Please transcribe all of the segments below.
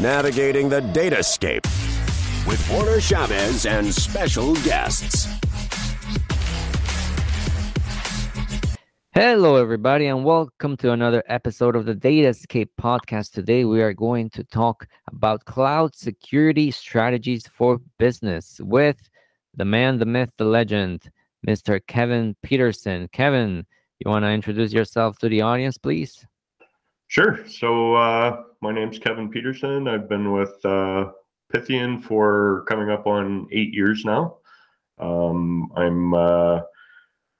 navigating the datascape with Warner Chavez and special guests. Hello, everybody, and welcome to another episode of the Datascape podcast. Today, we are going to talk about cloud security strategies for business with the man, the myth, the legend, Mr. Kevin Peterson. Kevin, you want to introduce yourself to the audience, please? Sure. So, uh, my name's Kevin Peterson. I've been with uh, Pythian for coming up on eight years now. Um, I'm uh,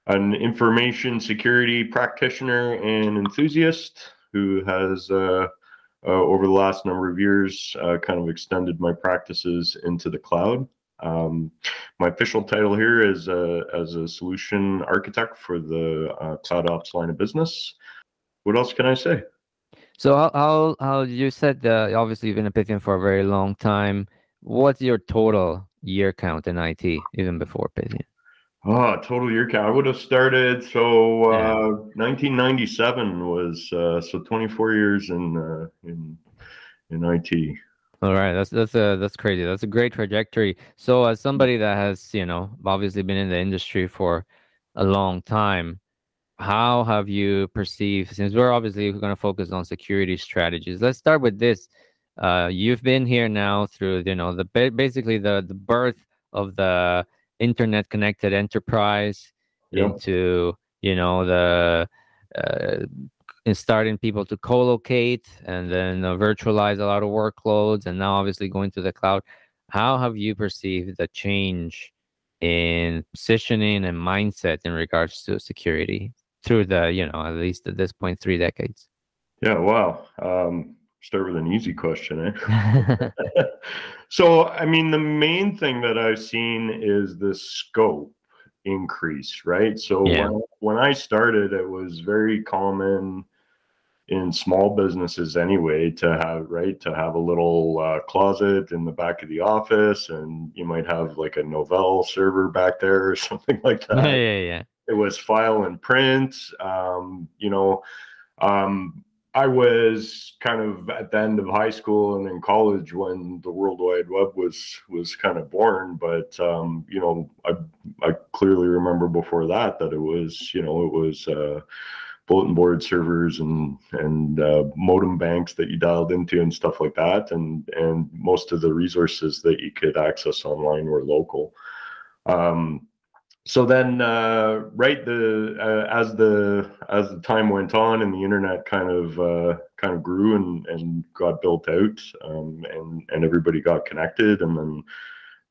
an information security practitioner and enthusiast who has, uh, uh, over the last number of years, uh, kind of extended my practices into the cloud. Um, my official title here is uh, as a solution architect for the Cloud Ops line of business. What else can I say? So, how, how, how you said uh, obviously you've been a Pythian for a very long time. What's your total year count in IT, even before Pythian? Oh, total year count. I would have started. So uh, yeah. 1997 was uh, so 24 years in uh, in in IT. All right, that's that's a that's crazy. That's a great trajectory. So, as somebody that has you know obviously been in the industry for a long time, how have you perceived? Since we're obviously going to focus on security strategies, let's start with this. Uh, you've been here now through you know the basically the the birth of the internet connected enterprise into you know the uh, starting people to co-locate and then uh, virtualize a lot of workloads and now obviously going to the cloud how have you perceived the change in positioning and mindset in regards to security through the you know at least at this point three decades yeah wow um start with an easy question eh? so i mean the main thing that i've seen is the scope increase right so yeah. when, when i started it was very common in small businesses anyway to have right to have a little uh, closet in the back of the office and you might have like a novell server back there or something like that yeah yeah, yeah. It was file and print um, you know um, I was kind of at the end of high school and in college when the World Wide Web was was kind of born. But um, you know, I I clearly remember before that that it was you know it was uh, bulletin board servers and and uh, modem banks that you dialed into and stuff like that, and and most of the resources that you could access online were local. Um, so then uh, right the uh, as the as the time went on and the internet kind of uh, kind of grew and and got built out um, and and everybody got connected and then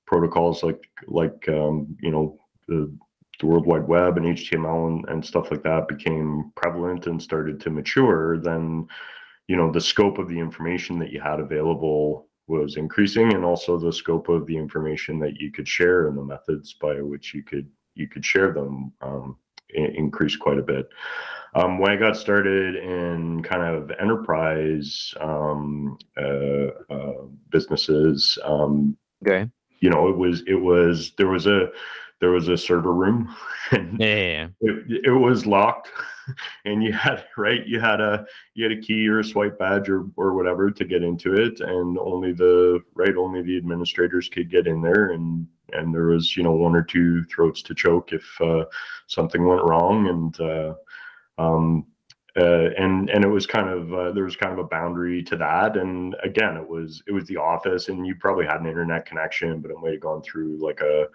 protocols like like um, you know the the World Wide Web and HTML and, and stuff like that became prevalent and started to mature, then you know the scope of the information that you had available was increasing and also the scope of the information that you could share and the methods by which you could you could share them um, increased quite a bit. Um, when I got started in kind of enterprise um, uh, uh, businesses, um, okay, you know, it was it was there was a there was a server room and yeah, It, it was locked and you had right you had a you had a key or a swipe badge or, or whatever to get into it and only the right only the administrators could get in there and and there was you know one or two throats to choke if uh, something went wrong and uh, um, uh, and and it was kind of uh, there was kind of a boundary to that and again it was it was the office and you probably had an internet connection but it might have gone through like a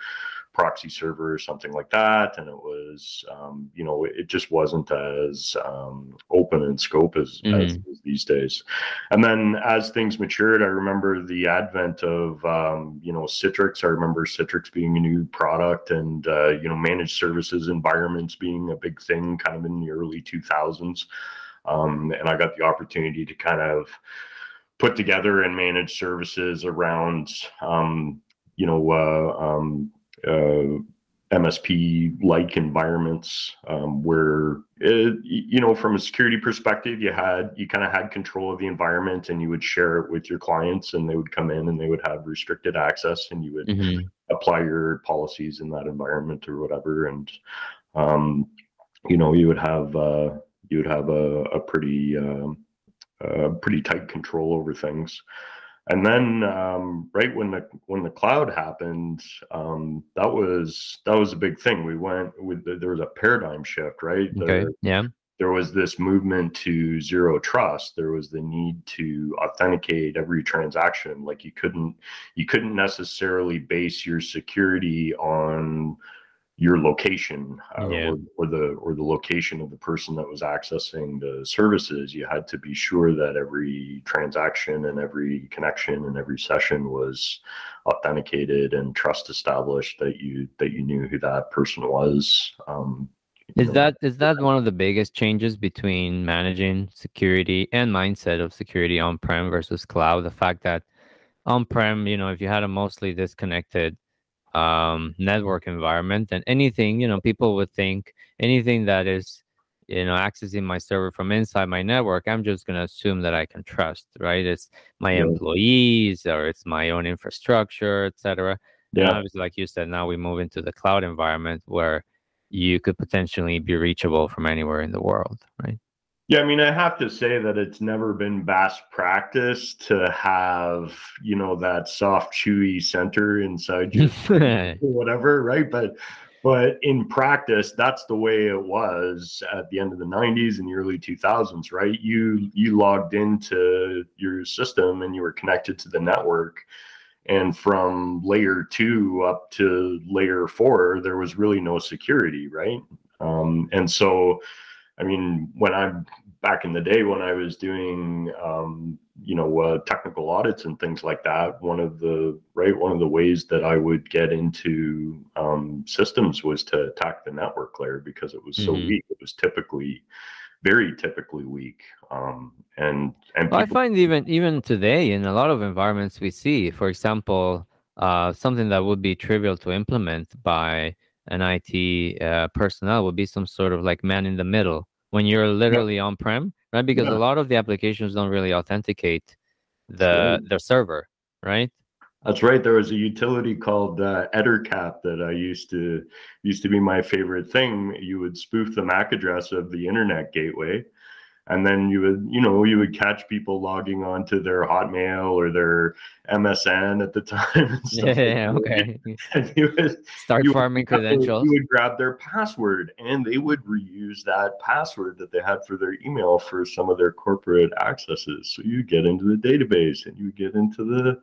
proxy server or something like that. And it was, um, you know, it just wasn't as um, open in scope as, mm-hmm. as, as, these days. And then as things matured, I remember the advent of, um, you know, Citrix. I remember Citrix being a new product and, uh, you know, managed services environments being a big thing kind of in the early 2000s. Um, and I got the opportunity to kind of put together and manage services around um, you know, uh, um, uh, MSP like environments um, where it, you know from a security perspective you had you kind of had control of the environment and you would share it with your clients and they would come in and they would have restricted access and you would mm-hmm. apply your policies in that environment or whatever and um, you know you would have uh, you would have a, a pretty um, uh, pretty tight control over things and then um, right when the when the cloud happened um, that was that was a big thing we went with the, there was a paradigm shift right Okay. Yeah. there was this movement to zero trust there was the need to authenticate every transaction like you couldn't you couldn't necessarily base your security on your location uh, Yeah. or, or the or the location of the person that was accessing the services you had to be sure that every transaction and every connection and every session was authenticated and trust established that you that you knew who that person was um, Is know. that is that one of the biggest changes between managing security and mindset of security on-prem versus cloud? The fact that on-prem, you know, if you had a mostly disconnected um, network environment, and anything, you know, people would think anything that is, you know, accessing my server from inside my network, I'm just gonna assume that I can trust, right? It's my Yeah. employees or it's my own infrastructure, etc. And yeah obviously, like you said, now we move into the cloud environment where you could potentially be reachable from anywhere in the world, right? Yeah, I mean, I have to say that it's never been best practice to have, you know, that soft, chewy center inside you, whatever, right? But, but in practice, that's the way it was at the end of the '90s and the early 2000s, right? You you logged into your system and you were connected to the network, and from layer two up to layer four, there was really no security, right? Um, and so I mean, when I'm back in the day when I was doing, um, you know, uh, technical audits and things like that, one of the right one of the ways that I would get into um, systems was to attack the network layer because it was so Mhm. weak. It was typically very typically weak, um, and and Well, I find even even today in a lot of environments we see, for example, uh, something that would be trivial to implement by an IT uh, personnel would be some sort of like man in the middle when you're literally on-prem, right? Because Yeah. a lot of the applications don't really authenticate the the server, right? That's right. There was a utility called uh, Ettercap that I used to used to be my favorite thing. You would spoof the MAC address of the internet gateway, and then you would, you know, you would catch people logging onto their Hotmail or their MSN at the time. And stuff like Yeah, okay. And you would, Start you farming their- credentials. You would grab their password, and they would reuse that password that they had for their email for some of their corporate accesses. So you get into the database, and you get into the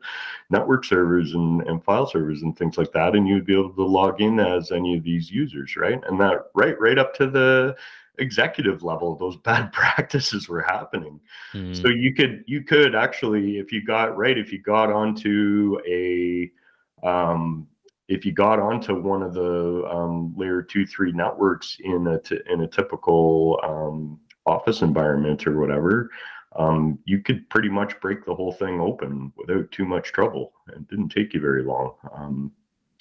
network servers and, and file servers and things like that, and you'd be able to log in as any of these users, right? And that right, right up to the executive level, those bad practices were happening. Mhm. so you could you could actually if you got right if you got onto a um if you got onto one of the um, layer two three networks in a t- in a typical um, office environment or whatever um, you could pretty much break the whole thing open without too much trouble. It didn't take you very long. Um,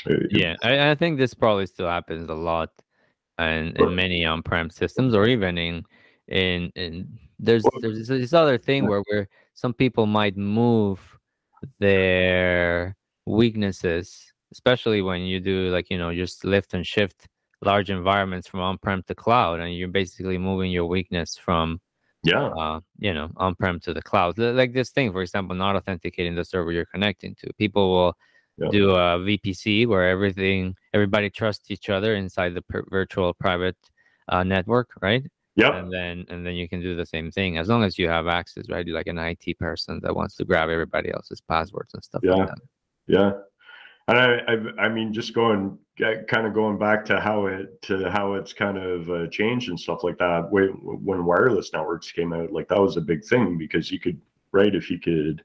it- Yeah, I, I think this probably still happens a lot, and in many on-prem systems, or even in in in there's there's this- other thing where where some people might move their weaknesses, especially when you do like you know just lift and shift large environments from on-prem to cloud, and you're basically moving your weakness from yeah uh, you know, on-prem to the cloud. Like this thing, for example, not authenticating the server you're connecting to. People will Yeah. do a VPC where everything, everybody trusts each other inside the per- virtual private uh, network, right? Yeah. And then and then you can do the same thing as long as you have access, right? You're like an IT person that wants to grab everybody else's passwords and stuff Yeah. like that. Yeah, and I, I, I mean, just going, kind of going back to how it, to how it's kind of uh, changed and stuff like that. When, when wireless networks came out, like that was a big thing because you could, right? If you could,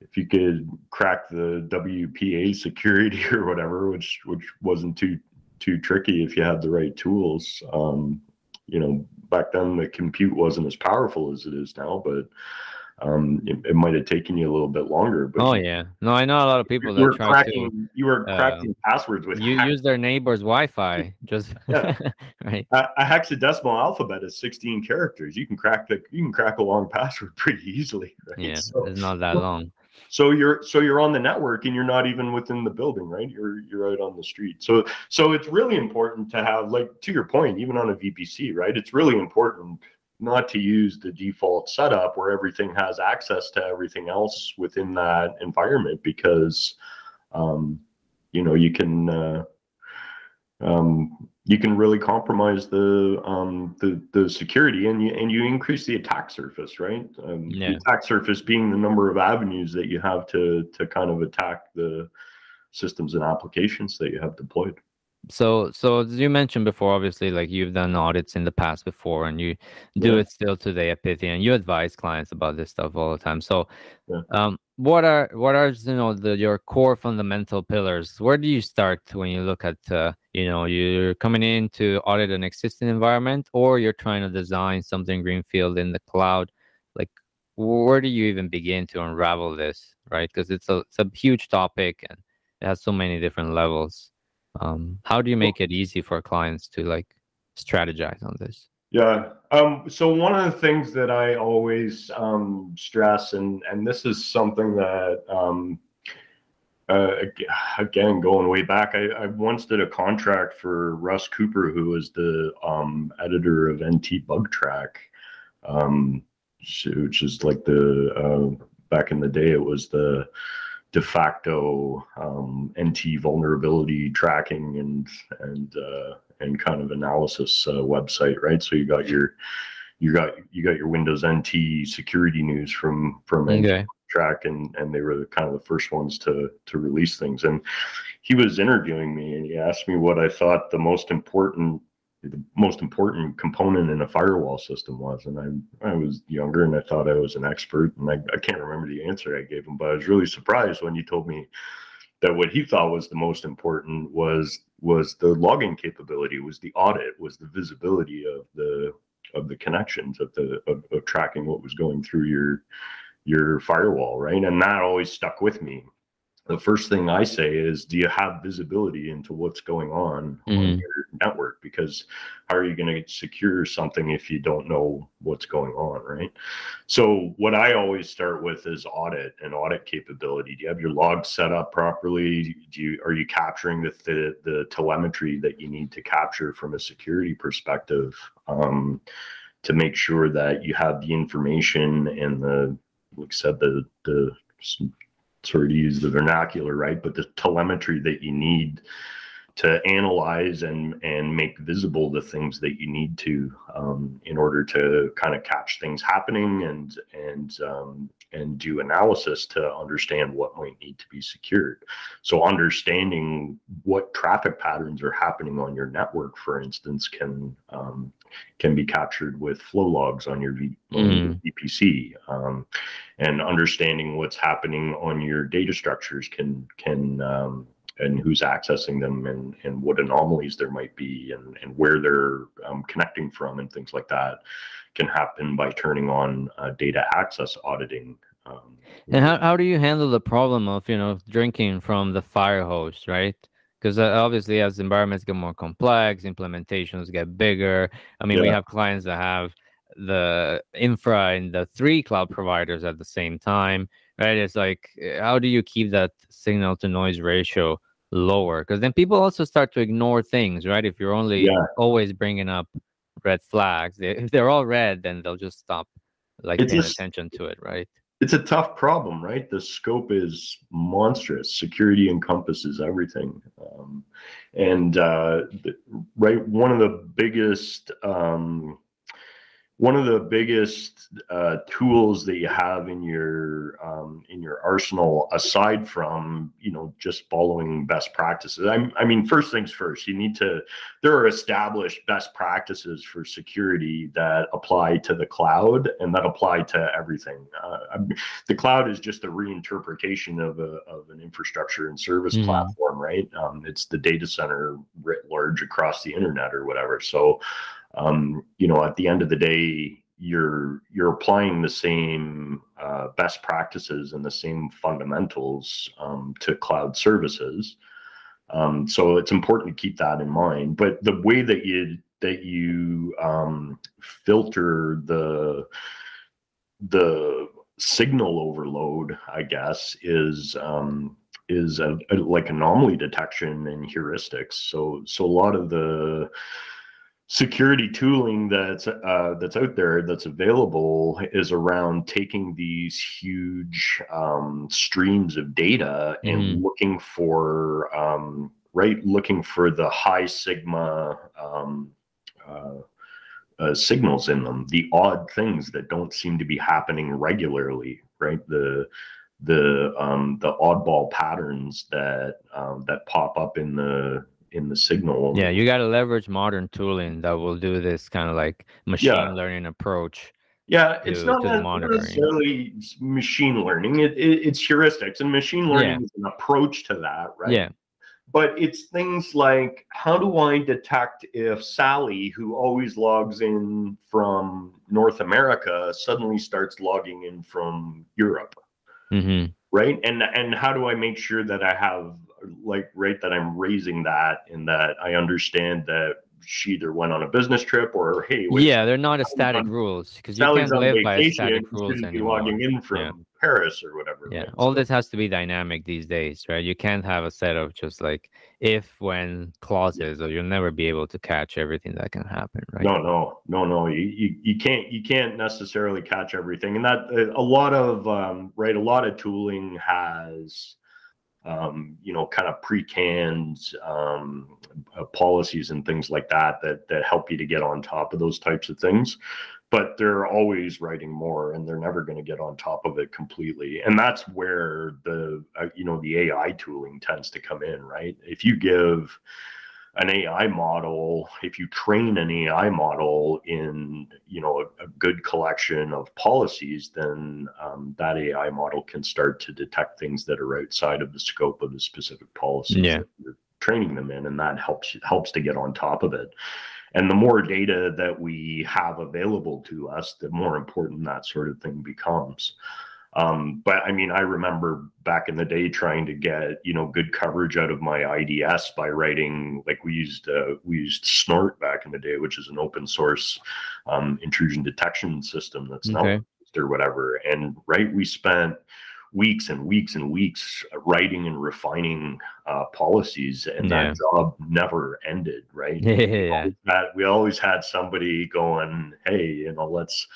if you could crack the WPA security or whatever, which which wasn't too too tricky if you had the right tools. Um, you know, back then the compute wasn't as powerful as it is now, but um, it, it might have taken you a little bit longer. But Oh yeah, no, I know a lot of people you were that try cracking, you were uh, cracking passwords with you hex- use their neighbor's Wi-Fi, just Yeah. right. a, a hexadecimal alphabet is 16 characters. You can crack the you can crack a long password pretty easily. Right? Yeah, So, it's not that long. So you're so you're on the network and you're not even within the building, right? You're you're out on the street. So so it's really important to have like to your point, even on a VPC, right? It's really important not to use the default setup where everything has access to everything else within that environment because um, you know you can uh, um, you can really compromise the um, the the security and you and you increase the attack surface, right? Um, Yeah. The attack surface being the number of avenues that you have to to kind of attack the systems and applications that you have deployed. So, so as you mentioned before, obviously, like you've done audits in the past before, and you do Yeah. it still today at Pythian, and you advise clients about this stuff all the time. So, Yeah. um, what are what are you know the your core fundamental pillars? Where do you start when you look at uh, you know you're coming in to audit an existing environment, or you're trying to design something greenfield in the cloud? Like, where do you even begin to unravel this, right? Because it's a it's a huge topic and it has so many different levels um, how do you make it easy for clients to like strategize on this Yeah. Um, so one of the things that I always um, stress, and and this is something that um, uh, again going way back, I, I once did a contract for Russ Cooper, who was the um, editor of NTBugtraq, um, which is like the uh, back in the day, it was the de facto um, NT vulnerability tracking and and uh, and kind of analysis uh, website, right? So you got your you got you got your Windows NT security news from from okay. track and and they were the, kind of the first ones to to release things. And he was interviewing me and he asked me what I thought the most important the most important component in a firewall system was. And I I was younger and I thought I was an expert and I, I can't remember the answer I gave him but I was really surprised when you told me that what he thought was the most important was was the logging capability was the audit was the visibility of the of the connections of the of, of tracking what was going through your your firewall right? And that always stuck with me the first thing i say is do you have visibility into what's going on on Mhm. your network? Because how are you going to secure something if you don't know what's going on right? So what i always start with is audit and audit capability. Do you have your logs set up properly? Do you are you capturing the the, the telemetry that you need to capture from a security perspective um, to make sure that you have the information and the like I said the the sorry to use the vernacular right? But the telemetry that you need to analyze and and make visible the things that you need to um, in order to kind of catch things happening and and um, and do analysis to understand what might need to be secured. So understanding what traffic patterns are happening on your network for instance can um, can be captured with flow logs on your v- your Mhm. VPC um, and understanding what's happening on your data structures can can um, and who's accessing them and, and what anomalies there might be and, and where they're um, connecting from and things like that can happen by turning on uh, data access auditing. Um, and how, how do you handle the problem of you know drinking from the fire hose right because uh, obviously as environments get more complex implementations get bigger. I mean we have clients that have the infra and the three cloud providers at the same time right? It's like uh, how do you keep that signal to noise ratio lower? Because then people also start to ignore things right? If you're only Yeah. always bringing up red flags if they're all red then they'll just stop like It's paying just- attention to it right it's a tough problem, right? The scope is monstrous. Security encompasses everything, um, and uh, right one of the biggest um, one of the biggest uh, tools that you have in your um, in your arsenal, aside from you know just following best practices. I, I mean, first things first, you need to. There are established best practices for security that apply to the cloud and that apply to everything. Uh, the cloud is just a reinterpretation of a of an infrastructure and service Mhm. platform, right? Um, it's the data center writ large across the internet or whatever. So um, you know, at the end of the day, you're you're applying the same uh, best practices and the same fundamentals um, to cloud services. Um, so it's important to keep that in mind. But the way that you that you um, filter the the signal overload, I guess, is um, is a, a- like anomaly detection and heuristics. So so a lot of the security tooling that's uh, that's out there that's available is around taking these huge um, streams of data and Mhm. looking for um, right looking for the high sigma um, uh, uh, signals in them the odd things that don't seem to be happening regularly right the the um, the oddball patterns that um, that pop up in the in the signal Yeah, you got to leverage modern tooling that will do this kind of like machine Yeah. learning approach. Yeah, it's to- not ne- monitoring. necessarily machine learning. It, it it's heuristics, and machine learning Yeah. is an approach to that, right? Yeah, But it's things like how do I detect if Sally, who always logs in from North America, suddenly starts logging in from Europe, hmm right? And and how do I make sure that I have like right that I'm raising that and that I understand that she either went on a business trip or hey, wait, yeah, they're not a static rules because you can't live by static rules be logging in from Yeah. Paris or whatever. Yeah, right? all So- this has to be dynamic these days, right? You can't have a set of just like if when clauses, or you'll never be able to catch everything that can happen, right? No, no, no, no. You, you you can't you can't necessarily catch everything, and that a lot of um, right. A lot of tooling has, um, you know, kind of pre-canned um, uh, policies and things like that that that help you to get on top of those types of things. But they're always writing more, and they're never going to get on top of it completely. And that's where the uh, you know the AI tooling tends to come in, right? If you give an AI model, if you train an AI model in you know a, a good collection of policies, then um, that AI model can start to detect things that are outside of the scope of the specific policies Yeah. that you're training them in, and that helps helps to get on top of it. And the more data that we have available to us, the more important that sort of thing becomes. Um, but I mean, I remember back in the day trying to get you know good coverage out of my IDS by writing like we used uh, we used Snort back in the day, which is an open source um, intrusion detection system that's now Okay. used or whatever. And right, we spent weeks and weeks and weeks writing and refining uh, policies, and Yeah. that job never ended. Right? yeah, always had- we always had somebody going, "Hey, you know, let's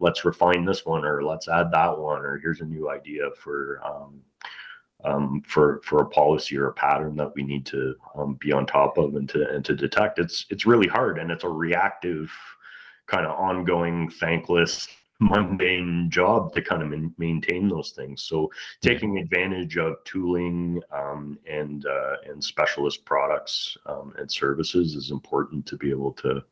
let's refine this one, or let's add that one, or here's a new idea for um, um, for for a policy or a pattern that we need to um, be on top of and to and to detect." It's it's really hard, and it's a reactive kind of ongoing, thankless, mundane job to kind of maintain those things. So taking advantage of tooling um, and uh, and specialist products um, and services is important to be able to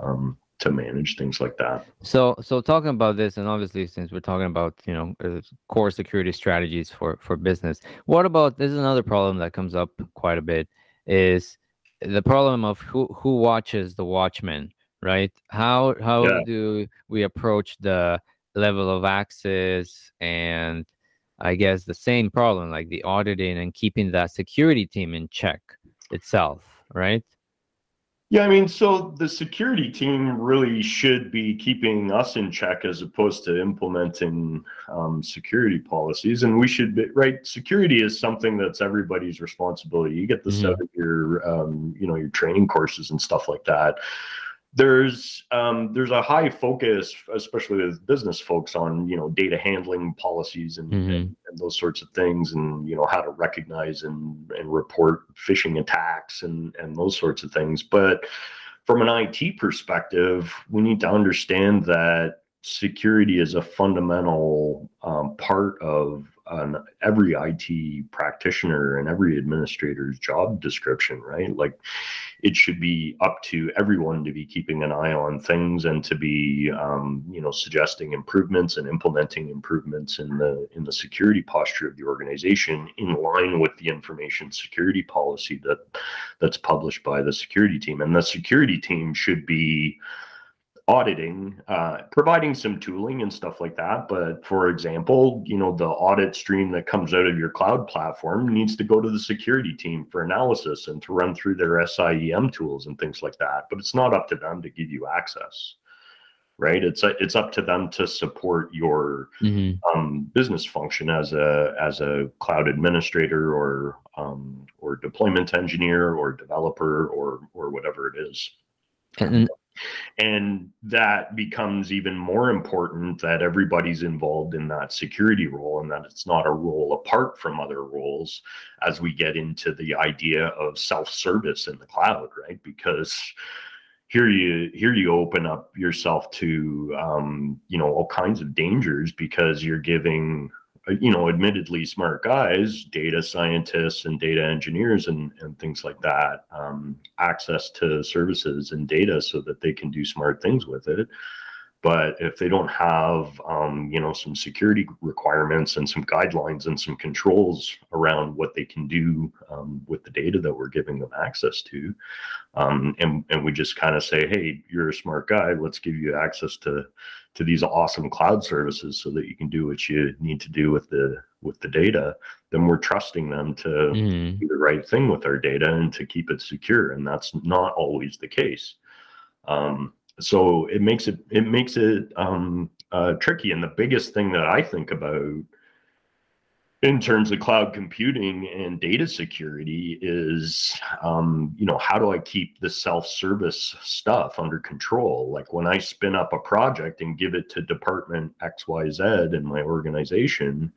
um, to manage things like that. So, so talking about this, and obviously, since we're talking about you know uh, core security strategies for for business, what about this is another problem that comes up quite a bit is the problem of who who watches the watchman, right? How how Yeah. do we approach the level of access and I guess the same problem like the auditing and keeping that security team in check itself, right? Yeah, I mean, so the security team really should be keeping us in check as opposed to implementing um, security policies. And we should be right. Security is something that's everybody's responsibility. You get Mhm. out of your, um, you know, your training courses and stuff like that. There's um, there's a high focus, especially with business folks, on you know data handling policies and, Mhm. and, and those sorts of things, and you know how to recognize and, and report phishing attacks and and those sorts of things. But from an IT perspective, we need to understand that security is a fundamental um, part of an, every IT practitioner and every administrator's job description, right? Like it should be up to everyone to be keeping an eye on things and to be, um, you know, suggesting improvements and implementing improvements in the in the security posture of the organization in line with the information security policy that that's published by the security team. And the security team should be auditing, uh, providing some tooling and stuff like that. But for example, you know, the audit stream that comes out of your cloud platform needs to go to the security team for analysis and to run through their SIEM tools and things like that. But it's not up to them to give you access. Right, it's it's up to them to support your Mm-hmm. um, business function as a as a cloud administrator or um, or deployment engineer or developer or or whatever it is. And and that becomes even more important that everybody's involved in that security role and that it's not a role apart from other roles as we get into the idea of self-service in the cloud right? Because here you here you open up yourself to um, you know all kinds of dangers because you're giving you know, admittedly smart guys, data scientists and data engineers and, and things like that, um, access to services and data so that they can do smart things with it. But if they don't have, um, you know, some security requirements and some guidelines and some controls around what they can do um, with the data that we're giving them access to, um, and and we just kind of say, hey, you're a smart guy, let's give you access to to these awesome cloud services so that you can do what you need to do with the with the data then we're trusting them to mm. do the right thing with our data and to keep it secure and that's not always the case um, so it makes it it makes it um, uh, tricky. And the biggest thing that I think about in terms of cloud computing and data security is um, you know how do i keep the self-service stuff under control like when i spin up a project and give it to department xyz in my organization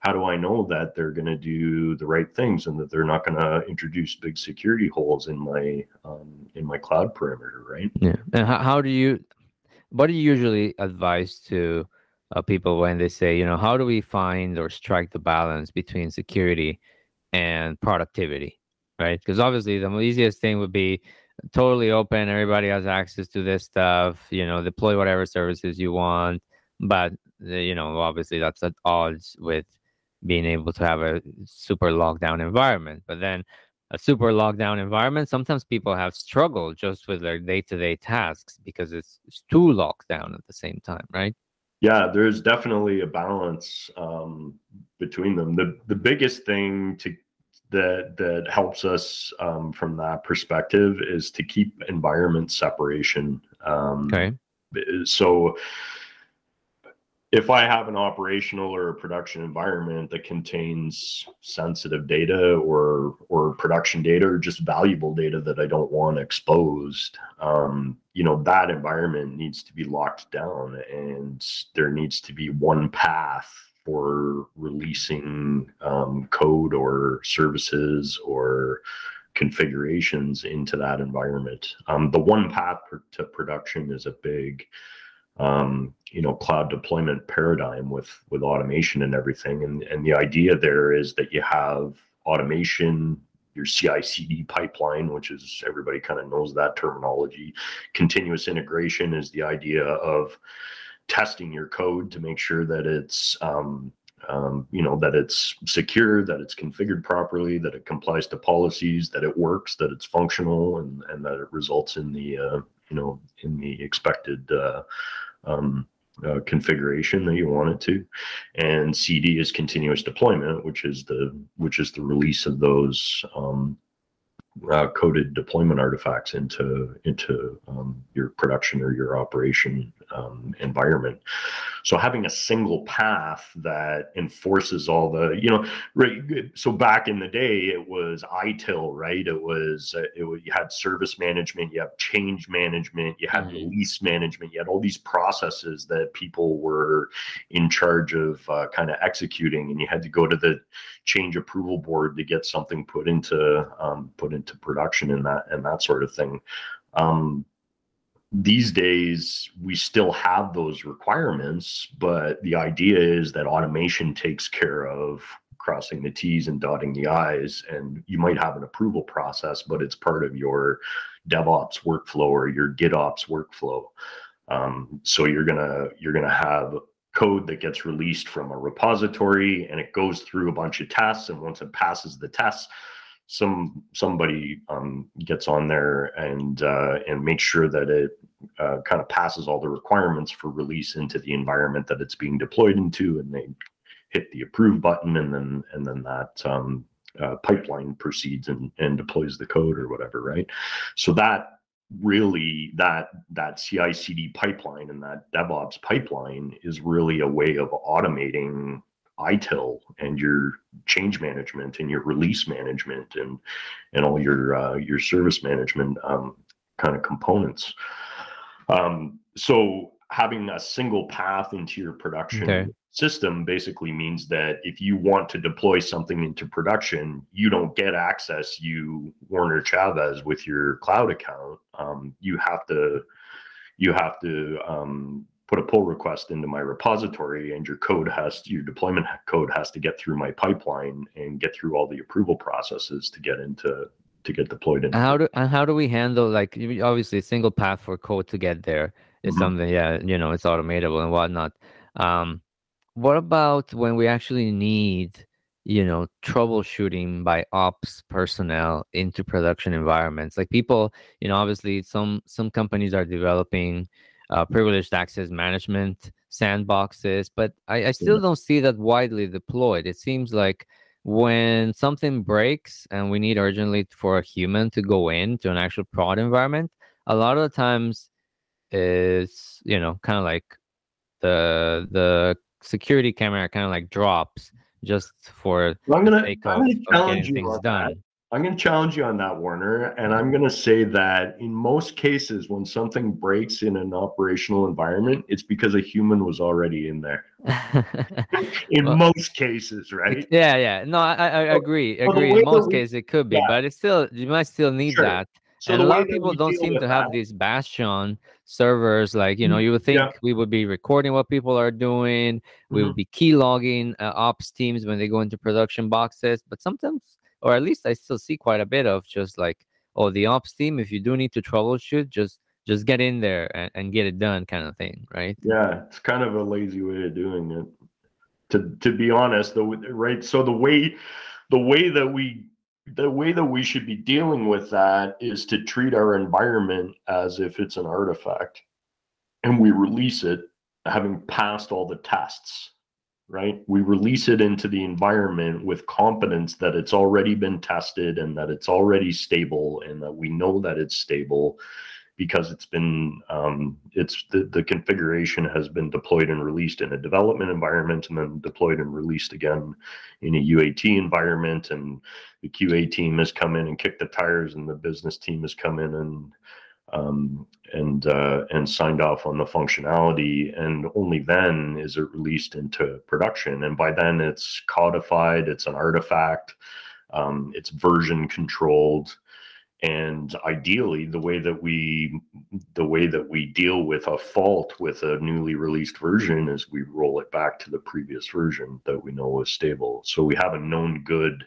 how do I know that they're going to do the right things and that they're not going to introduce big security holes in my um, in my cloud perimeter, right? Yeah. And how, how do you? What do you usually advise to uh, people when they say, you know, how do we find or strike the balance between security and productivity, right? Because obviously the easiest thing would be totally open, everybody has access to this stuff, you know, deploy whatever services you want, but you know, obviously that's at odds with being able to have a super lockdown environment. But then a super lockdown environment, sometimes people have struggled just with their day-to-day tasks because it's, it's too locked down at the same time, right? Yeah, there's definitely a balance um, between them. The the biggest thing to that that helps us um, from that perspective is to keep environment separation. Um, okay. So if I have an operational or a production environment that contains sensitive data or or production data or just valuable data that I don't want exposed, um, you know that environment needs to be locked down, and there needs to be one path for releasing um, code or services or configurations into that environment. Um, the one path to production is a big um, you know cloud deployment paradigm with with automation and everything and and the idea there is that you have automation your CI/CD pipeline, which is everybody kind of knows that terminology. Continuous integration is the idea of testing your code to make sure that it's um, um, you know that it's secure, that it's configured properly, that it complies to policies, that it works, that it's functional, and and that it results in the uh, you know in the expected uh, um, uh, configuration that you want it to. And cd is continuous deployment which is the which is the release of those um, uh, coded deployment artifacts into into um, your production or your operation um, environment. So having a single path that enforces all the, you know, right. So back in the day, it was ITIL, right? It was uh, it was, you had service management, you have change management, you had mm-hmm. release management, you had all these processes that people were in charge of uh, kind of executing, and you had to go to the change approval board to get something put into um, put into production and that and that sort of thing. Um, these days we still have those requirements but the idea is that automation takes care of crossing the t's and dotting the i's and you might have an approval process but it's part of your devops workflow or your gitops workflow. Um, so you're gonna you're gonna have code that gets released from a repository and it goes through a bunch of tests and once it passes the tests some somebody um, gets on there and uh, and makes sure that it uh, kind of passes all the requirements for release into the environment that it's being deployed into, and they hit the approve button, and then and then that um, uh, pipeline proceeds and and deploys the code or whatever, right? So that really that that CI/CD pipeline and that DevOps pipeline is really a way of automating ITIL and your change management and your release management and and all your uh, your service management um, kind of components. Um, so having a single path into your production Okay. system basically means that if you want to deploy something into production, you don't get access. You Warner Chavez with your cloud account, um, you have to you have to um, put a pull request into my repository, and your code has your deployment code has to get through my pipeline and get through all the approval processes to get into to get deployed into. How do and how do we handle like obviously single path for code to get there is Mhm. something yeah you know it's automatable and whatnot. Um, what about when we actually need you know troubleshooting by ops personnel into production environments like people you know obviously some some companies are developing uh, privileged access management sandboxes but I, I still Yeah. don't see that widely deployed it seems like when something breaks and we need urgently for a human to go into an actual prod environment a lot of the times is you know kind of like the the security camera kind of like drops just for I'm gonna, sake I'm of, gonna challenge getting you things on that. I'm going to challenge you on that, Warner. And I'm going to say that in most cases, when something breaks in an operational environment, it's because a human was already in there. In Well, most cases, right? yeah yeah no i i, agree so agree in most cases it could be yeah. but it's still you might still need Sure. that So and a lot of people don't seem to have that- these bastion servers like you know Mm, you would think yeah. we would be recording what people are doing we Mhm. would be key logging uh, ops teams when they go into production boxes but sometimes or at least i still see quite a bit of just like oh the ops team if you do need to troubleshoot just just get in there and, and get it done kind of thing right Yeah, it's kind of a lazy way of doing it. To to be honest, the right. So the way the way that we the way that we should be dealing with that is to treat our environment as if it's an artifact, and we release it having passed all the tests. Right, we release it into the environment with confidence that it's already been tested and that it's already stable and that we know that it's stable because it's been um, it's the, the configuration has been deployed and released in a development environment and then deployed and released again in a UAT environment. And the QA team has come in and kicked the tires and the business team has come in and um, and uh, and signed off on the functionality and only then is it released into production. And by then it's codified it's an artifact um, it's version controlled and ideally the way that we the way that we deal with a fault with a newly released version is we roll it back to the previous version that we know is stable. So we have a known good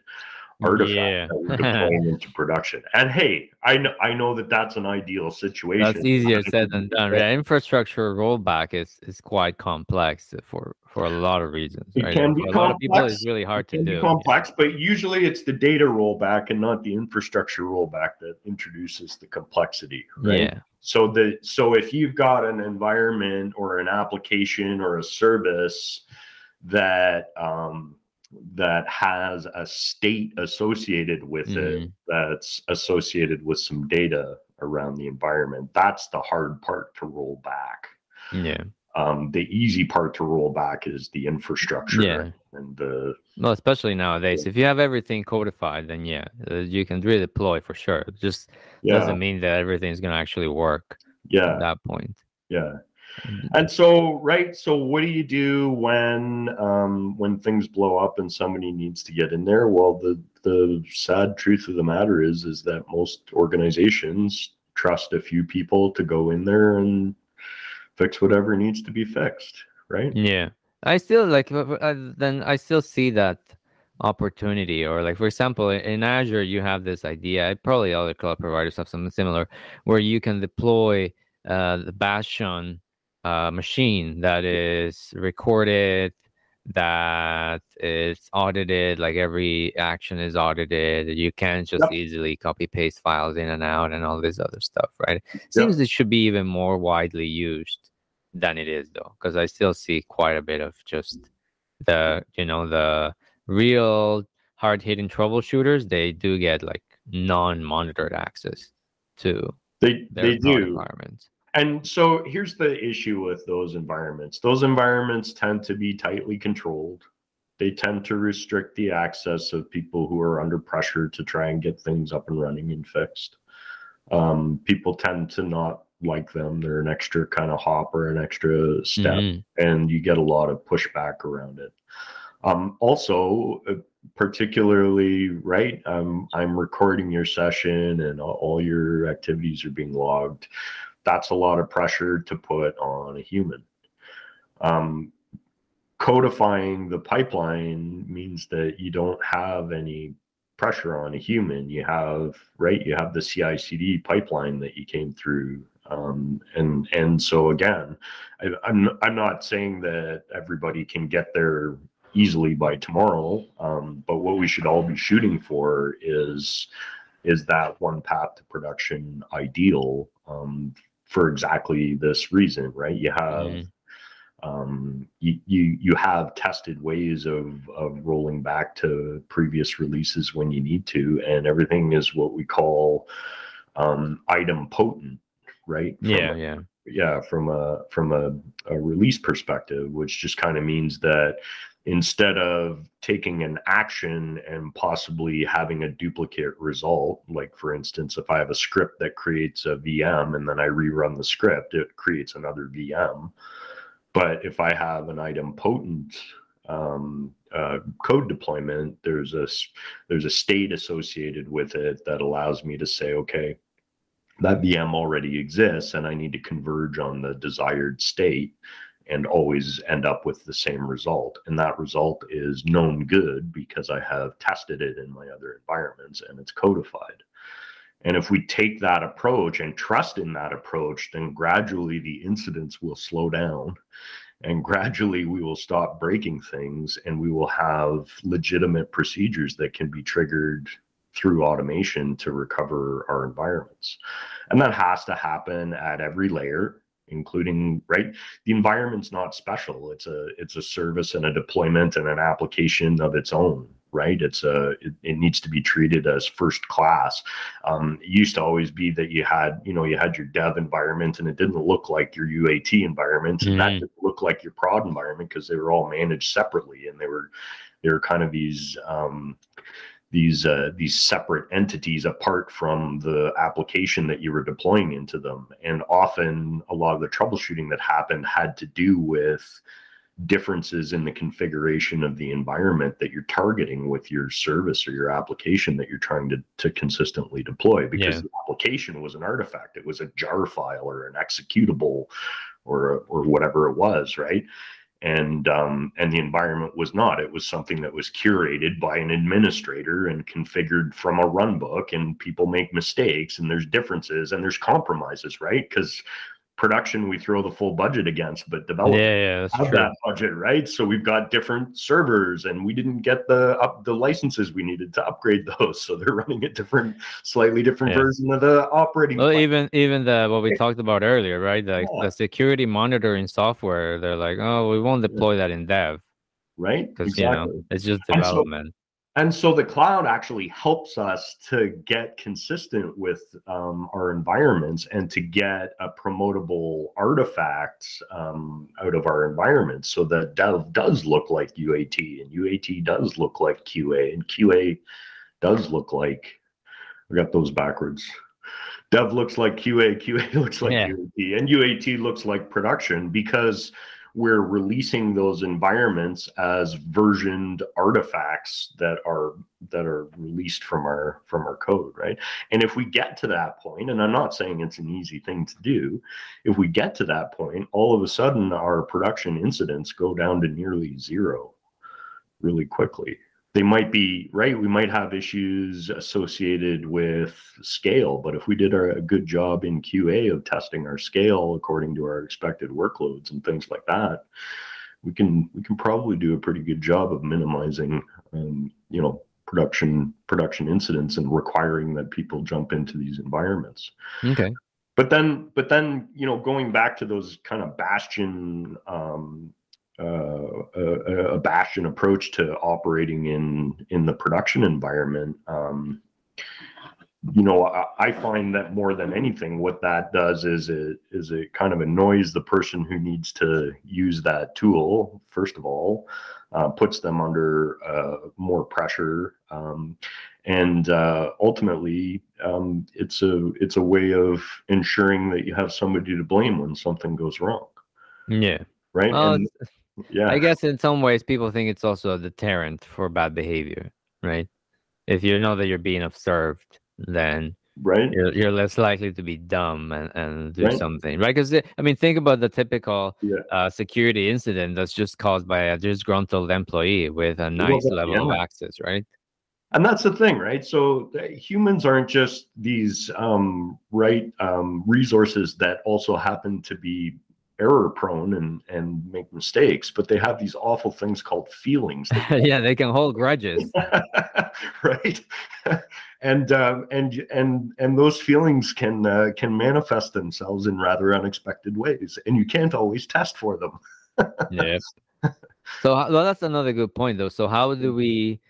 artifact Yeah. that we're deploying into production and hey i know i know that that's an ideal situation That's easier said than done. Yeah, infrastructure rollback is is quite complex for for a lot of reasons. It right? can be for a lot of people, complex. it's really hard to can be do. complex, but usually it's the data rollback and not the infrastructure rollback that introduces the complexity, right? Yeah. So the so if you've got an environment or an application or a service that um, that has a state associated with it Mhm. that's associated with some data around the environment, that's the hard part to roll back. Yeah. Um, the easy part to roll back is the infrastructure Yeah. and the Well, especially nowadays, if you have everything codified, then yeah, uh, you can redeploy for sure. It just yeah doesn't mean that everything's gonna actually work yeah at that point. yeah. And so, right. So, what do you do when um, when things blow up and somebody needs to get in there? Well, the the sad truth of the matter is is that most organizations trust a few people to go in there and fix whatever needs to be fixed. Right. Yeah, I still like. uh, uh, Then I still see that opportunity, or like for example, in Azure, you have this idea. Probably other cloud providers have something similar, where you can deploy uh, the Bastion uh, machine that is recorded, that is audited. Like every action is audited. You can't just Yep. easily copy paste files in and out and all this other stuff, right? Seems it should be even more widely used than it is though because i still see quite a bit of just the you know the real hard hitting troubleshooters they do get like non-monitored access to They their they do. environments And so here's the issue with those environments. Those environments tend to be tightly controlled. They tend to restrict the access of people who are under pressure to try and get things up and running and fixed. Um, people tend to not like them. They're an extra kind of hop or an extra step, Mhm. and you get a lot of pushback around it. Um, also, uh, particularly, right? Um, I'm recording your session, and all, all your activities are being logged. That's a lot of pressure to put on a human. Um, codifying the pipeline means that you don't have any pressure on a human. You have right. You have the CI/CD pipeline that you came through, um, and and so again, I, I'm I'm not saying that everybody can get there easily by tomorrow, um, but what we should all be shooting for is is that one path to production ideal um, for exactly this reason, right? You have Mhm. um, you, you you have tested ways of of rolling back to previous releases when you need to, and everything is what we call um, idempotent, right? From Yeah, a- yeah. Yeah from a from a, a release perspective which just kind of means that instead of taking an action and possibly having a duplicate result like for instance if i have a script that creates a vm and then i rerun the script it creates another vm but if i have an idempotent um, uh, code deployment there's a there's a state associated with it that allows me to say okay that VM already exists and I need to converge on the desired state and always end up with the same result. And that result is known good because I have tested it in my other environments and it's codified. And if we take that approach and trust in that approach, then gradually the incidents will slow down and gradually we will stop breaking things and we will have legitimate procedures that can be triggered through automation to recover our environments. And that has to happen at every layer, including right. The environment's not special. It's a it's a service and a deployment and an application of its own. Right. It's a it, it needs to be treated as first class. Um, it used to always be that you had you know you had your dev environment and it didn't look like your UAT environment and that Mhm. didn't look like your prod environment because they were all managed separately and they were they were kind of these um, these uh, these separate entities apart from the application that you were deploying into them. And often a lot of the troubleshooting that happened had to do with differences in the configuration of the environment that you're targeting with your service or your application that you're trying to, to consistently deploy. Because Yeah. the application was an artifact. It was a jar file or an executable or or whatever it was right and um, and the environment was not. It was something that was curated by an administrator and configured from a run book. And people make mistakes, and there's differences, and there's compromises, right? Because production we throw the full budget against, but Yeah, development yeah, that's have that budget, right? So we've got different servers, and we didn't get the up the licenses we needed to upgrade those, so they're running a different, slightly different Yeah. version of the operating. Well, even even the what we talked about earlier, right? The Yeah. the security monitoring software, they're like, oh, we won't deploy that in dev right? because you know it's just development. And so the cloud actually helps us to get consistent with um, our environments and to get a promotable artifact um, out of our environment so that dev does look like UAT and UAT does look like QA and QA does look like, I got those backwards. Dev looks like QA, QA looks like Yeah. UAT, and UAT looks like production because we're releasing those environments as versioned artifacts that are that are released from our from our code right? And if we get to that point and i'm not saying it's an easy thing to do if we get to that point all of a sudden our production incidents go down to nearly zero really quickly they might be right we might have issues associated with scale but if we did our, a good job in qa of testing our scale according to our expected workloads and things like that we can we can probably do a pretty good job of minimizing um, you know production production incidents and requiring that people jump into these environments Okay. but then but then you know going back to those kind of bastion um uh, a, a bastion approach to operating in in the production environment um you know, I, I find that more than anything, what that does is it is it kind of annoys the person who needs to use that tool. First of all, uh, puts them under uh, more pressure, um, and uh, ultimately, um, it's a it's a way of ensuring that you have somebody to blame when something goes wrong. Yeah. Right. Well, And- yeah. I guess in some ways people think it's also a deterrent for bad behavior, right? If you know that you're being observed, then right. you're, you're less likely to be dumb and, and do Right. something, right? Because I mean, think about the typical Yeah. uh, security incident that's just caused by a disgruntled employee with a nice that- level of access, right? and that's the thing right so uh, humans aren't just these um, right um, resources that also happen to be error prone and and make mistakes but they have these awful things called feelings yeah, they can hold grudges. right and um, and and and those feelings can uh, can manifest themselves in rather unexpected ways and you can't always test for them yeah. So well, that's another good point, though. So how do we?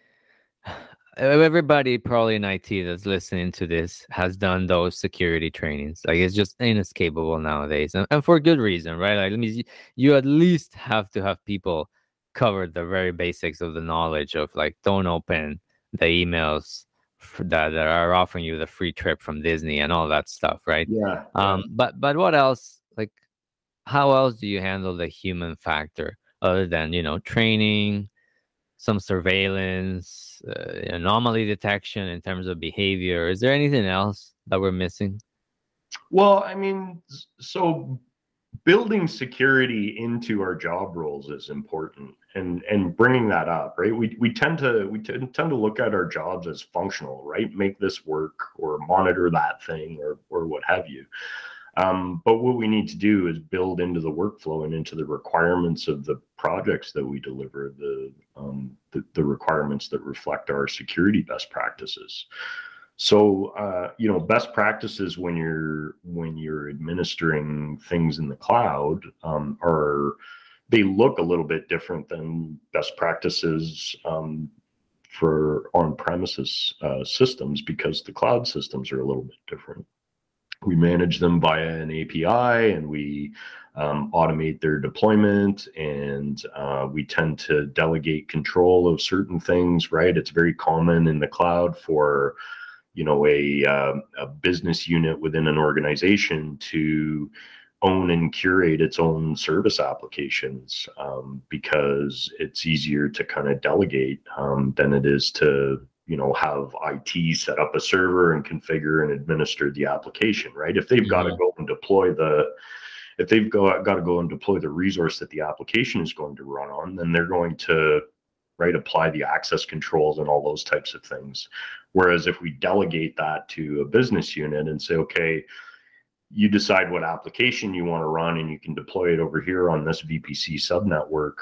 Everybody probably in IT that's listening to this has done those security trainings. Like it's just inescapable nowadays, and, and for good reason, right? Like, let me. You at least have to have people cover the very basics of the knowledge of like don't open the emails that, that are offering you the free trip from Disney and all that stuff, right? yeah Um, but but what else? Like, how else do you handle the human factor other than you know training, some surveillance, uh, anomaly detection in terms of behavior? Is there anything else that we're missing? Well, I mean, so building security into our job roles is important and and bringing that up right we we tend to we tend tend to look at our jobs as functional right make this work or monitor that thing or or what have you um, but what we need to do is build into the workflow and into the requirements of the projects that we deliver the um, the, the requirements that reflect our security best practices so uh, you know, best practices when you're when you're administering things in the cloud um, are they look a little bit different than best practices um, for on-premises uh, systems because the cloud systems are a little bit different. We manage them via an API and we um, automate their deployment and uh, we tend to delegate control of certain things. Right? It's very common in the cloud for you know a, um a business unit within an organization to own and curate its own service applications um, because it's easier to kind of delegate um, than it is to you know have IT set up a server and configure and administer the application right if they've got to Mhm. go and deploy the if they've got, got to go and deploy the resource that the application is going to run on then they're going to right apply the access controls and all those types of things Whereas if we delegate that to a business unit and say, okay, you decide what application you want to run and you can deploy it over here on this VPC subnetwork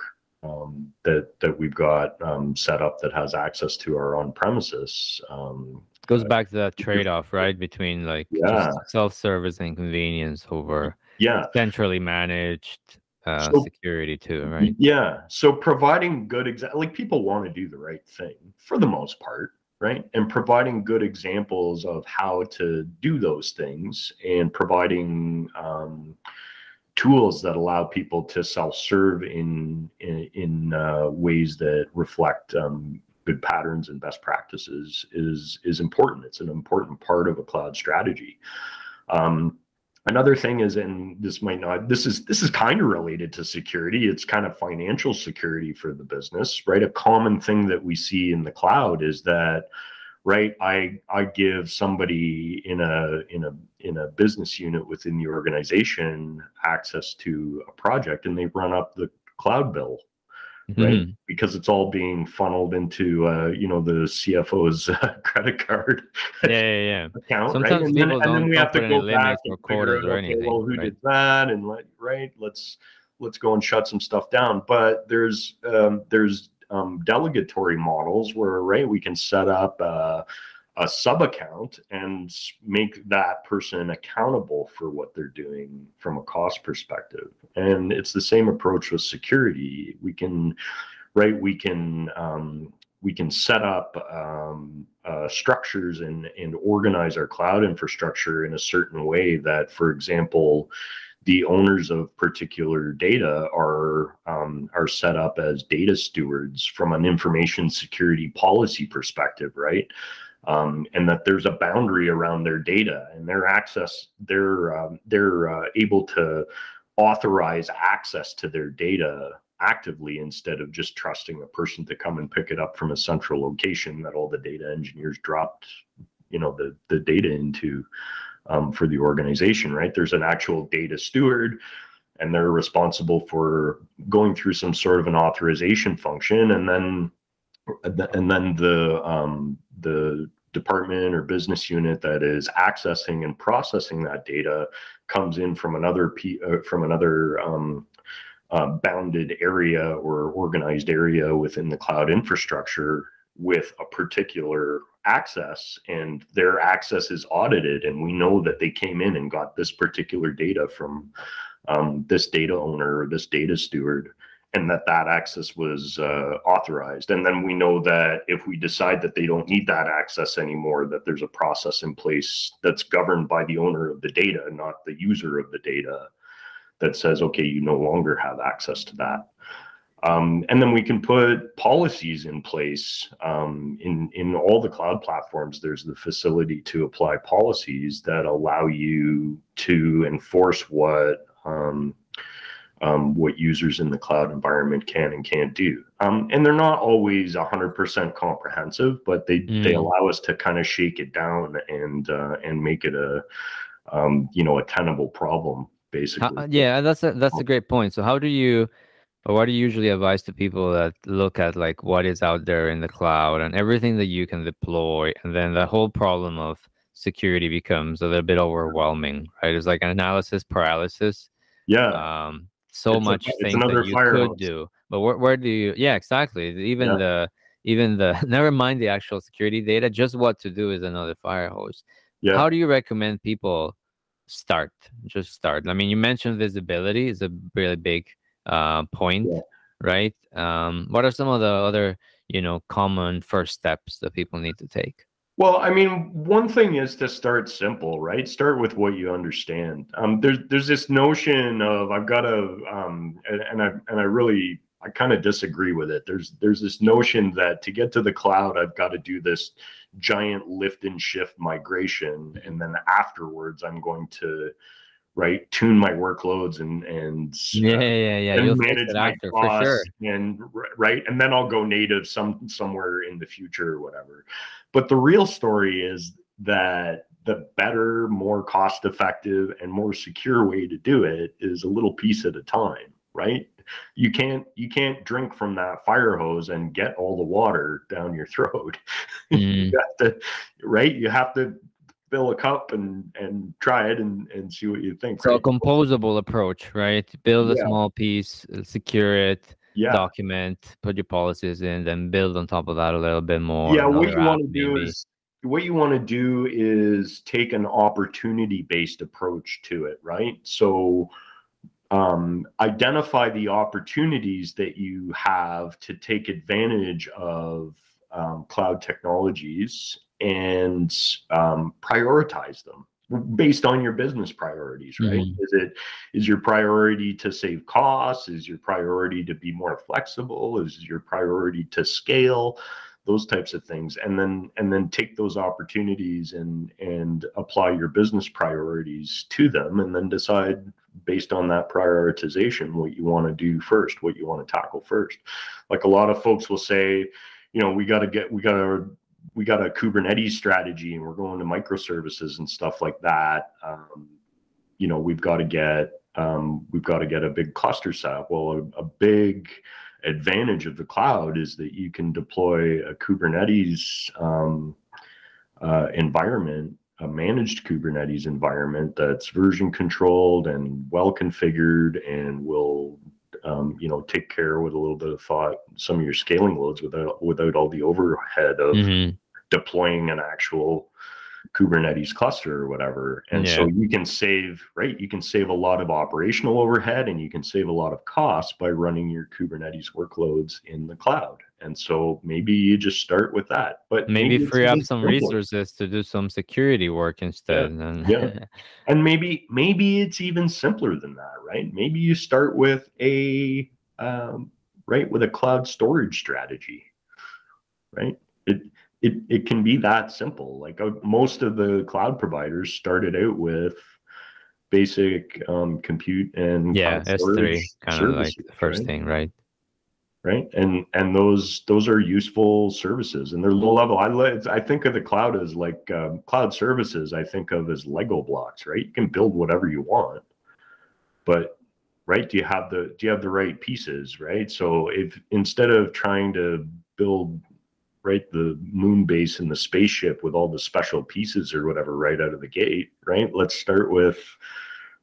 um, that that we've got um, set up that has access to our on-premises. Um, Goes back to that trade-off, right, between like Yeah. self-service and convenience over yeah, centrally managed uh, So- security too, right? Yeah. So providing good exa- like people want to do the right thing for the most part, right? And providing good examples of how to do those things and providing um, tools that allow people to self-serve in in, in uh, ways that reflect um, good patterns and best practices is is important. It's an important part of a cloud strategy. Um, another thing is and this might not this is this is kind of related to security it's kind of financial security for the business right a common thing that we see in the cloud is that right i i give somebody in a in a in a business unit within the organization access to a project and they run up the cloud bill right Mhm. because it's all being funneled into uh, you know the cfo's uh, credit card Yeah, yeah, yeah. account, Sometimes right? And then, and then we have to go back and figure out, or okay, well, who right? did that? And let right, let's let's go and shut some stuff down. But there's um, there's um, delegatory models where right we can set up uh, a sub account and make that person accountable for what they're doing from a cost perspective. And it's the same approach with security. We can right we can um, we can set up um, uh, structures and and organize our cloud infrastructure in a certain way that, for example, the owners of particular data are um, are set up as data stewards from an information security policy perspective, right? Um, and that there's a boundary around their data and their access. They're um, they're uh, able to authorize access to their data actively instead of just trusting a person to come and pick it up from a central location that all the data engineers dropped you know the the data into um, for the organization right? There's an actual data steward and they're responsible for going through some sort of an authorization function and then and then the um, the department or business unit that is accessing and processing that data comes in from another P, uh, from another um, uh, bounded area or organized area within the cloud infrastructure with a particular access and their access is audited and we know that they came in and got this particular data from um, this data owner or this data steward and that that access was uh, authorized and then we know that if we decide that they don't need that access anymore that there's a process in place that's governed by the owner of the data not the user of the data that says, okay, you no longer have access to that. Um, and then we can put policies in place um, in in all the cloud platforms. There's the facility to apply policies that allow you to enforce what um, um what users in the cloud environment can and can't do. Um, and they're not always 100% comprehensive, but they mm. they allow us to kind of shake it down and uh, and make it a um, you know a tenable problem basically. How, yeah, that's a, that's a great point. So how do you or what do you usually advise to people that look at like what is out there in the cloud and everything that you can deploy and then the whole problem of security becomes a little bit overwhelming, right? It's like an analysis paralysis. Yeah. Um so it's much a, things that you could do. But where, where do you yeah, exactly. Even yeah. the even the never mind the actual security data, just what to do is another fire hose. Yeah. How do you recommend people start just start i mean you mentioned visibility is a really big uh, point yeah. right um, what are some of the other you know common first steps that people need to take well, I mean, one thing is to start simple, right? Start with what you understand. Um, there's there's this notion of I've got to, um, and, and I and I really I kind of disagree with it. There's there's this notion that to get to the cloud, I've got to do this giant lift and shift migration, and then afterwards, I'm going to right tune my workloads and and yeah uh, yeah yeah and You'll manage my costs sure. and right and then I'll go native some somewhere in the future or whatever. But the real story is that the better, more cost effective, and more secure way to do it is a little piece at a time, right? you can't you can't drink from that fire hose and get all the water down your throat. Mm. you have to, right? You have to fill a cup and and try it and and see what you think. So right? a composable approach, right? Build a yeah. small piece, secure it, yeah. document, put your policies in, then build on top of that a little bit more. Yeah, what you want to do is what you want to do is take an opportunity based approach to it, right? So um, identify the opportunities that you have to take advantage of um, cloud technologies and um, prioritize them based on your business priorities right? Mm-hmm. is it is your priority to save costs? Is your priority to be more flexible? Is your priority to scale? Those types of things. And then and then take those opportunities and and apply your business priorities to them and then decide based on that prioritization what you want to do first what you want to tackle first. Like a lot of folks will say you know we got to get we got to we got a kubernetes strategy and we're going to microservices and stuff like that. Um, you know we've got to get um, we've got to get a big cluster set up. Well a, a big advantage of the cloud is that you can deploy a kubernetes um, uh, environment a managed Kubernetes environment that's version controlled and well configured and will um, you know take care with a little bit of thought some of your scaling loads without without all the overhead of mm-hmm. deploying an actual Kubernetes cluster or whatever. And yeah. so you can save, right? You can save a lot of operational overhead and you can save a lot of costs by running your Kubernetes workloads in the cloud. And so maybe you just start with that. But maybe, it's free up some resources to do some security work instead. and yeah. And maybe maybe it's even simpler than that, right? Maybe you start with a um, right with a cloud storage strategy, right? It it it can be that simple. Like uh, most of the cloud providers started out with basic um, compute and yeah, S three kind of like the first right? thing, right? Right? And and those those are useful services and they're low level. I i think of the cloud as like um, cloud services i think of as lego blocks right? You can build whatever you want but right do you have the do you have the right pieces right? So if instead of trying to build right the moon base and the spaceship with all the special pieces or whatever right out of the gate right? Let's start with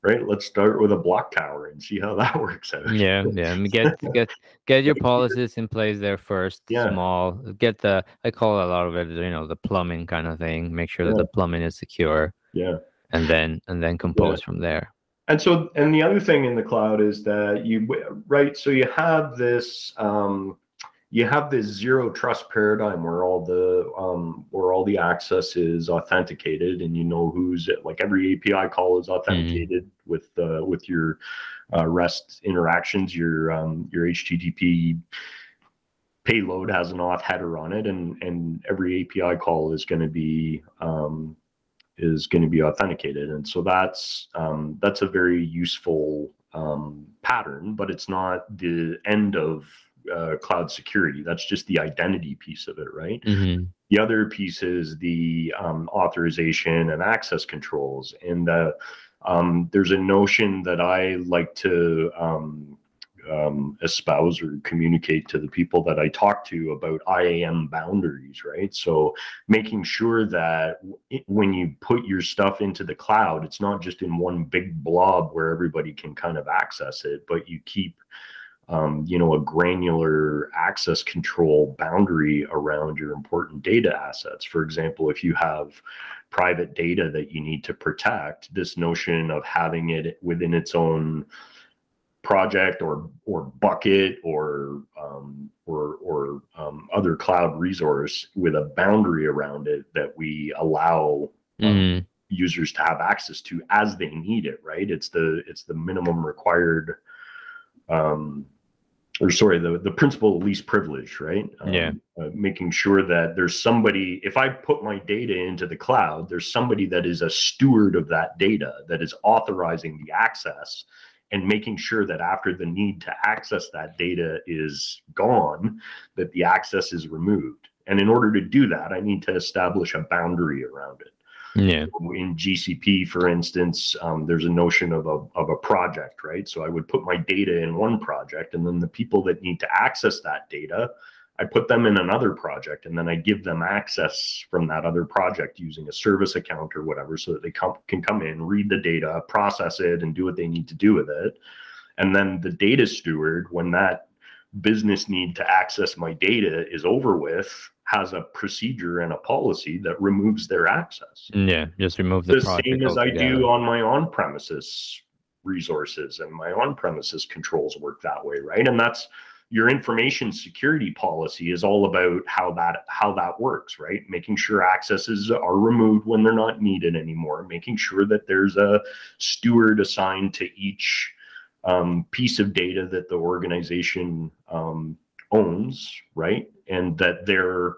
right let's start with a block tower and see how that works out Yeah, yeah. Get get get your policies in place there first. Yeah. Small. Get the I call a lot of it, you know, the plumbing kind of thing. Make sure that Yeah. the plumbing is secure, yeah and then and then compose from there. And so, and the other thing in the cloud is that you, right? So you have this, um, you have this zero trust paradigm where all the, um, where all the access is authenticated, and you know who's it. Like every API call is authenticated with, uh, with your uh, REST interactions. Your, um, your HTTP payload has an auth header on it, and and every API call is going to be um, is going to be authenticated and so that's um, that's a very useful um, pattern but it's not the end of uh, cloud security. That's just the identity piece of it right? Hmm the other piece is the um, authorization and access controls. And uh, um, there's a notion that i like to um, um, espouse or communicate to the people that I talk to about IAM boundaries, right? So making sure that when you put your stuff into the cloud, it's not just in one big blob where everybody can kind of access it, but you keep um, you know, a granular access control boundary around your important data assets. For example, if you have private data that you need to protect, this notion of having it within its own project or or bucket or um, or or um, other cloud resource with a boundary around it that we allow hmm users to have access to as they need it right it's the it's the minimum required um or sorry the the principle of least privilege right? Um, Yeah. uh, making sure that there's somebody if i put my data into the cloud there's somebody that is a steward of that data that is authorizing the access and making sure that after the need to access that data is gone that the access is removed. And in order to do that i need to establish a boundary around it Yeah. in GCP, for instance, um, there's a notion of a, of a project, right? So I would put my data in one project, and then the people that need to access that data, I put them in another project, and then I give them access from that other project using a service account or whatever, so that they come, can come in, read the data, process it, and do what they need to do with it. And then the data steward, when that business need to access my data is over with, has a procedure and a policy that removes their access Yeah. Just remove the, the same as I do on my on-premises resources and my on-premises controls work that way, right? And that's your information security policy is all about how that how that works, right? Making sure accesses are removed when they're not needed anymore, making sure that there's a steward assigned to each um, piece of data that the organization um, owns, right? And that they're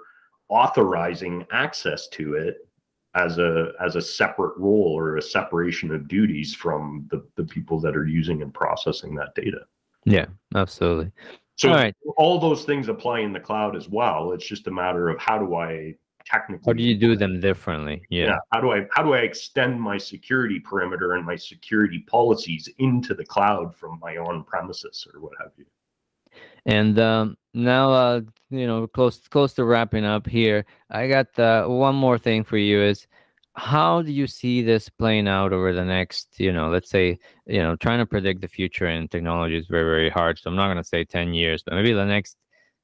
authorizing access to it as a as a separate role or a separation of duties from the the people that are using and processing that data. Yeah. Absolutely. So All right. all those things apply in the cloud as well. It's just a matter of how do I technically How do you do them differently? Yeah. How do I how do I extend my security perimeter and my security policies into the cloud from my on premises or what have you? And um, now, uh, you know, close close to wrapping up here. I got uh, one more thing for you: is how do you see this playing out over the next, you know, let's say, you know, trying to predict the future in technology is very very hard. So I'm not going to say ten years, but maybe the next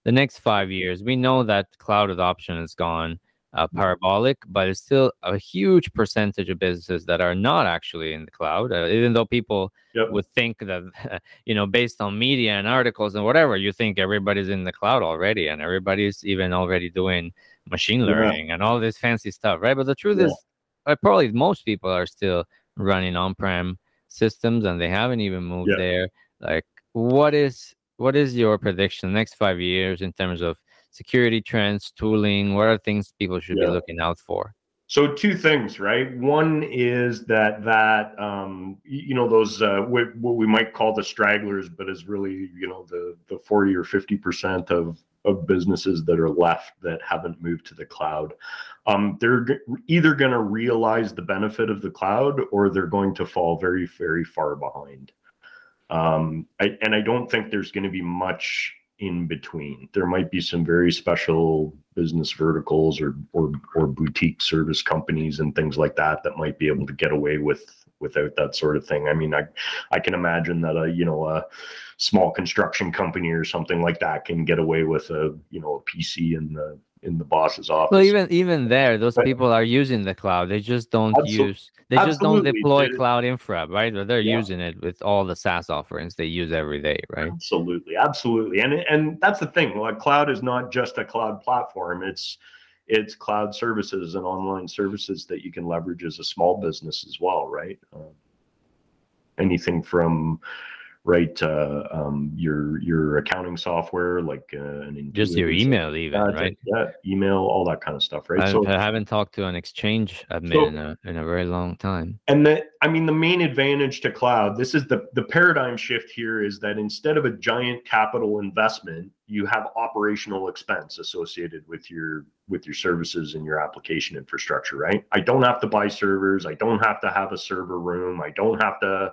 the next five years. We know that cloud adoption is gone. Uh, parabolic, but it's still a huge percentage of businesses that are not actually in the cloud. Uh, even though people Yep. would think that, you know, based on media and articles and whatever, you think everybody's in the cloud already, and everybody's even already doing machine Yeah. learning and all this fancy stuff, right? But the truth Yeah. is, uh, probably most people are still running on-prem systems, and they haven't even moved Yeah. there. Like, what is what is your prediction next five years in terms of security trends, tooling? What are things people should Yeah. be looking out for? So two things, right? One is that that um, you know those uh, what, what we might call the stragglers, but is really you know the the forty or fifty percent of of businesses that are left that haven't moved to the cloud. Um, they're either going to realize the benefit of the cloud or they're going to fall very very far behind. Um, I, and I don't think there's going to be much in between. There might be some very special business verticals or or or boutique service companies and things like that that might be able to get away with without that sort of thing. I mean, I I can imagine that a you know a small construction company or something like that can get away with a you know a PC and the in the boss's office. Well, even even there, those But- people are using the cloud. They just don't use. They just don't deploy cloud infra, right? But they're Yeah. using it with all the SaaS offerings they use every day, right? Absolutely, absolutely, and and that's the thing. Like cloud is not just a cloud platform. It's it's cloud services and online services that you can leverage as a small business as well, right? Um, anything from right uh, um, your your accounting software like uh, an Just your email, even, yeah, right? yeah, email, all that kind of stuff, right? I, so I haven't talked to an exchange admin So- in, a, in a very long time. And the, I mean, the main advantage to cloud, this is the, the paradigm shift here is that instead of a giant capital investment, you have operational expense associated with your with your services and your application infrastructure, right? I don't have to buy servers. I don't have to have a server room. I don't have to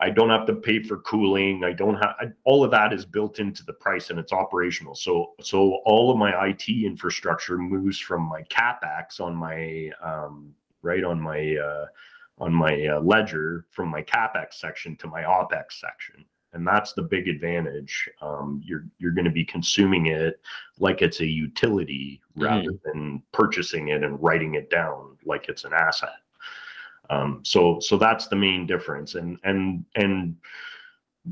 I don't have to pay for cooling. I don't have I, all of that is built into the price and it's operational. So so all of my IT infrastructure moves from my capex on my um, right on my uh, on my uh, ledger from my capex section to my opex section, and that's the big advantage. Um, you're you're going to be consuming it like it's a utility rather than purchasing it and writing it down like it's an asset. Um, so so that's the main difference, and and and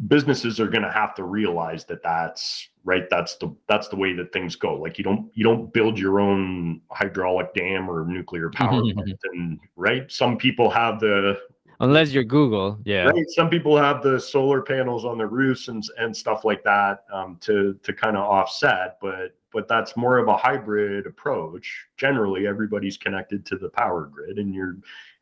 businesses are going to have to realize that that's right that's the that's the way that things go. Like you don't you don't build your own hydraulic dam or nuclear power plant and right? Some people have the Unless you're Google, yeah. right some people have the solar panels on their roofs and and stuff like that um, to to kind of offset but but that's more of a hybrid approach. Generally everybody's connected to the power grid and you're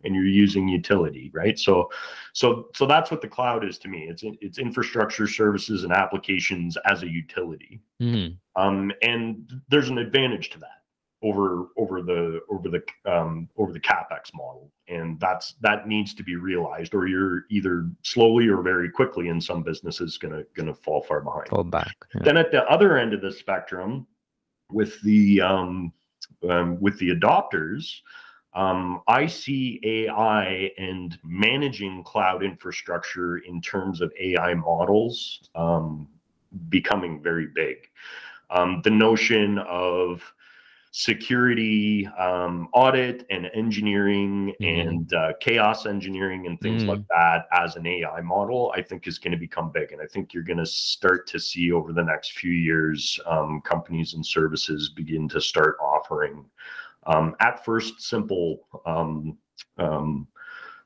and you're using utility right so so so that's what the cloud is to me it's it's infrastructure services and applications as a utility Mhm. um, and there's an advantage to that over over the over the um, over the capex model, and that's that needs to be realized, or you're either slowly or very quickly in some businesses gonna gonna fall far behind. Fall back. yeah. Then at the other end of the spectrum, with the um, um, with the adopters, um, I see AI and managing cloud infrastructure in terms of AI models um, becoming very big. Um, the notion of security um, audit and engineering Mhm. and uh, chaos engineering and things Mm. like that as an AI model, I think is going to become big. And I think you're going to start to see over the next few years um, companies and services begin to start offering um, at first simple um, um,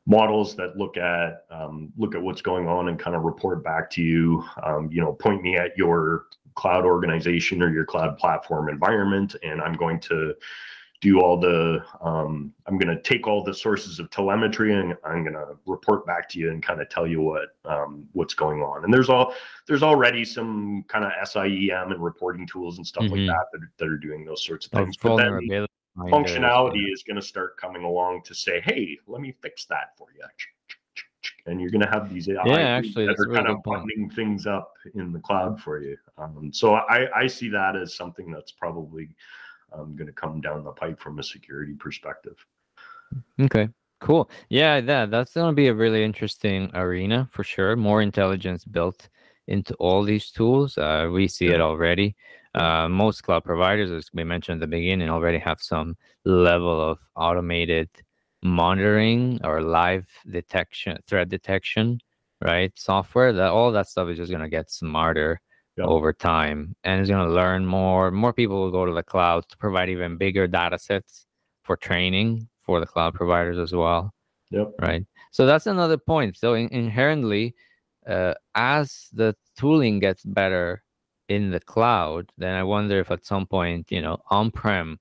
models that look at um, look at what's going on and kind of report back to you. Um, you know, point me at your cloud organization or your cloud platform environment, and I'm going to do all the um, i'm going to take all the sources of telemetry and i'm going to report back to you and kind of tell you what um, what's going on and there's all there's already some kind of SIEM and reporting tools and stuff Mhm. like that, that that are doing those sorts of things but then vulnerability. Functionality is going to start coming along to say hey let me fix that for you and you're going to have these AI Yeah, actually, that are really kind of point. things up in the cloud for you um, so I, I see that as something that's probably um, going to come down the pipe from a security perspective. Okay, cool. Yeah, that that's gonna be a really interesting arena for sure. More intelligence built into all these tools. Uh, we see it already. Uh, most cloud providers, as we mentioned at the beginning, already have some level of automated monitoring or live detection, threat detection, right? Software that all that stuff is just going to get smarter Yep. over time and it's going to learn more. More people will go to the cloud to provide even bigger data sets for training for the cloud providers as well Yep. right so that's another point so in- inherently uh, as the tooling gets better in the cloud then i wonder if at some point you know on-prem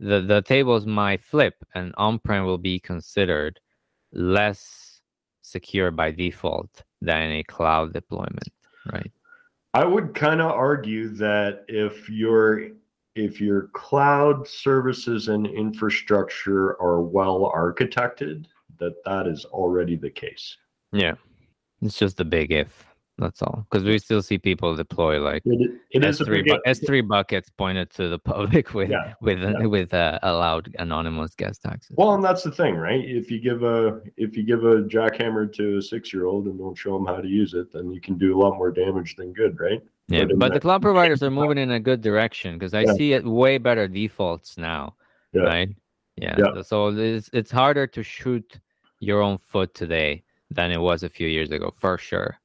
the, the tables might flip and on-prem will be considered less secure by default than a cloud deployment right? I would kind of argue that if your if your cloud services and infrastructure are well architected, that that is already the case. yeah. It's just a big if that's all because we still see people deploy like It, it is a S3 big bu- S3 buckets pointed to the public with Yeah, with yeah. with uh, allowed anonymous guest access. Well, and that's the thing, right? If you give a if you give a jackhammer to a six year old and don't show them how to use it, then you can do a lot more damage than good, right? yeah, but but the cloud providers are moving in a good direction because I Yeah. see it way better defaults now, right? Yeah. Yeah. So it's it's harder to shoot your own foot today than it was a few years ago, for sure.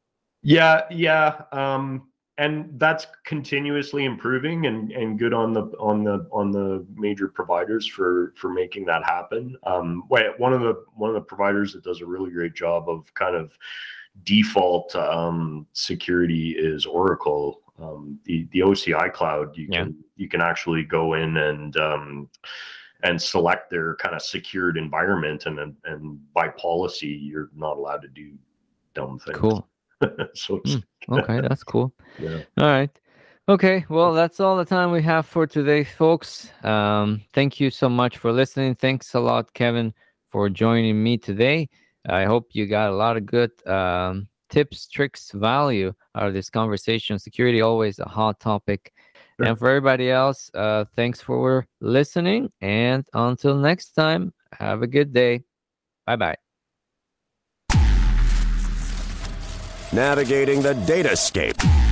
Yeah, yeah. Um, and that's continuously improving and, and good on the on the on the major providers for for making that happen. Um, wait, one of the one of the providers that does a really great job of kind of default um, security is Oracle. Um, the the OCI cloud you Yeah. can you can actually go in and um, and select their kind of secured environment and and- and by policy you're not allowed to do dumb things. Cool. so it's, Okay, that's cool. yeah. All right. Okay, well, that's all the time we have for today, folks. Um, thank you so much for listening. Thanks a lot, Kevin, for joining me today. I hope you got a lot of good um, tips, tricks, value out of this conversation. Security always a hot topic. Sure. And for everybody else, uh, thanks for listening. And until next time, have a good day. Bye bye. Navigating the datascape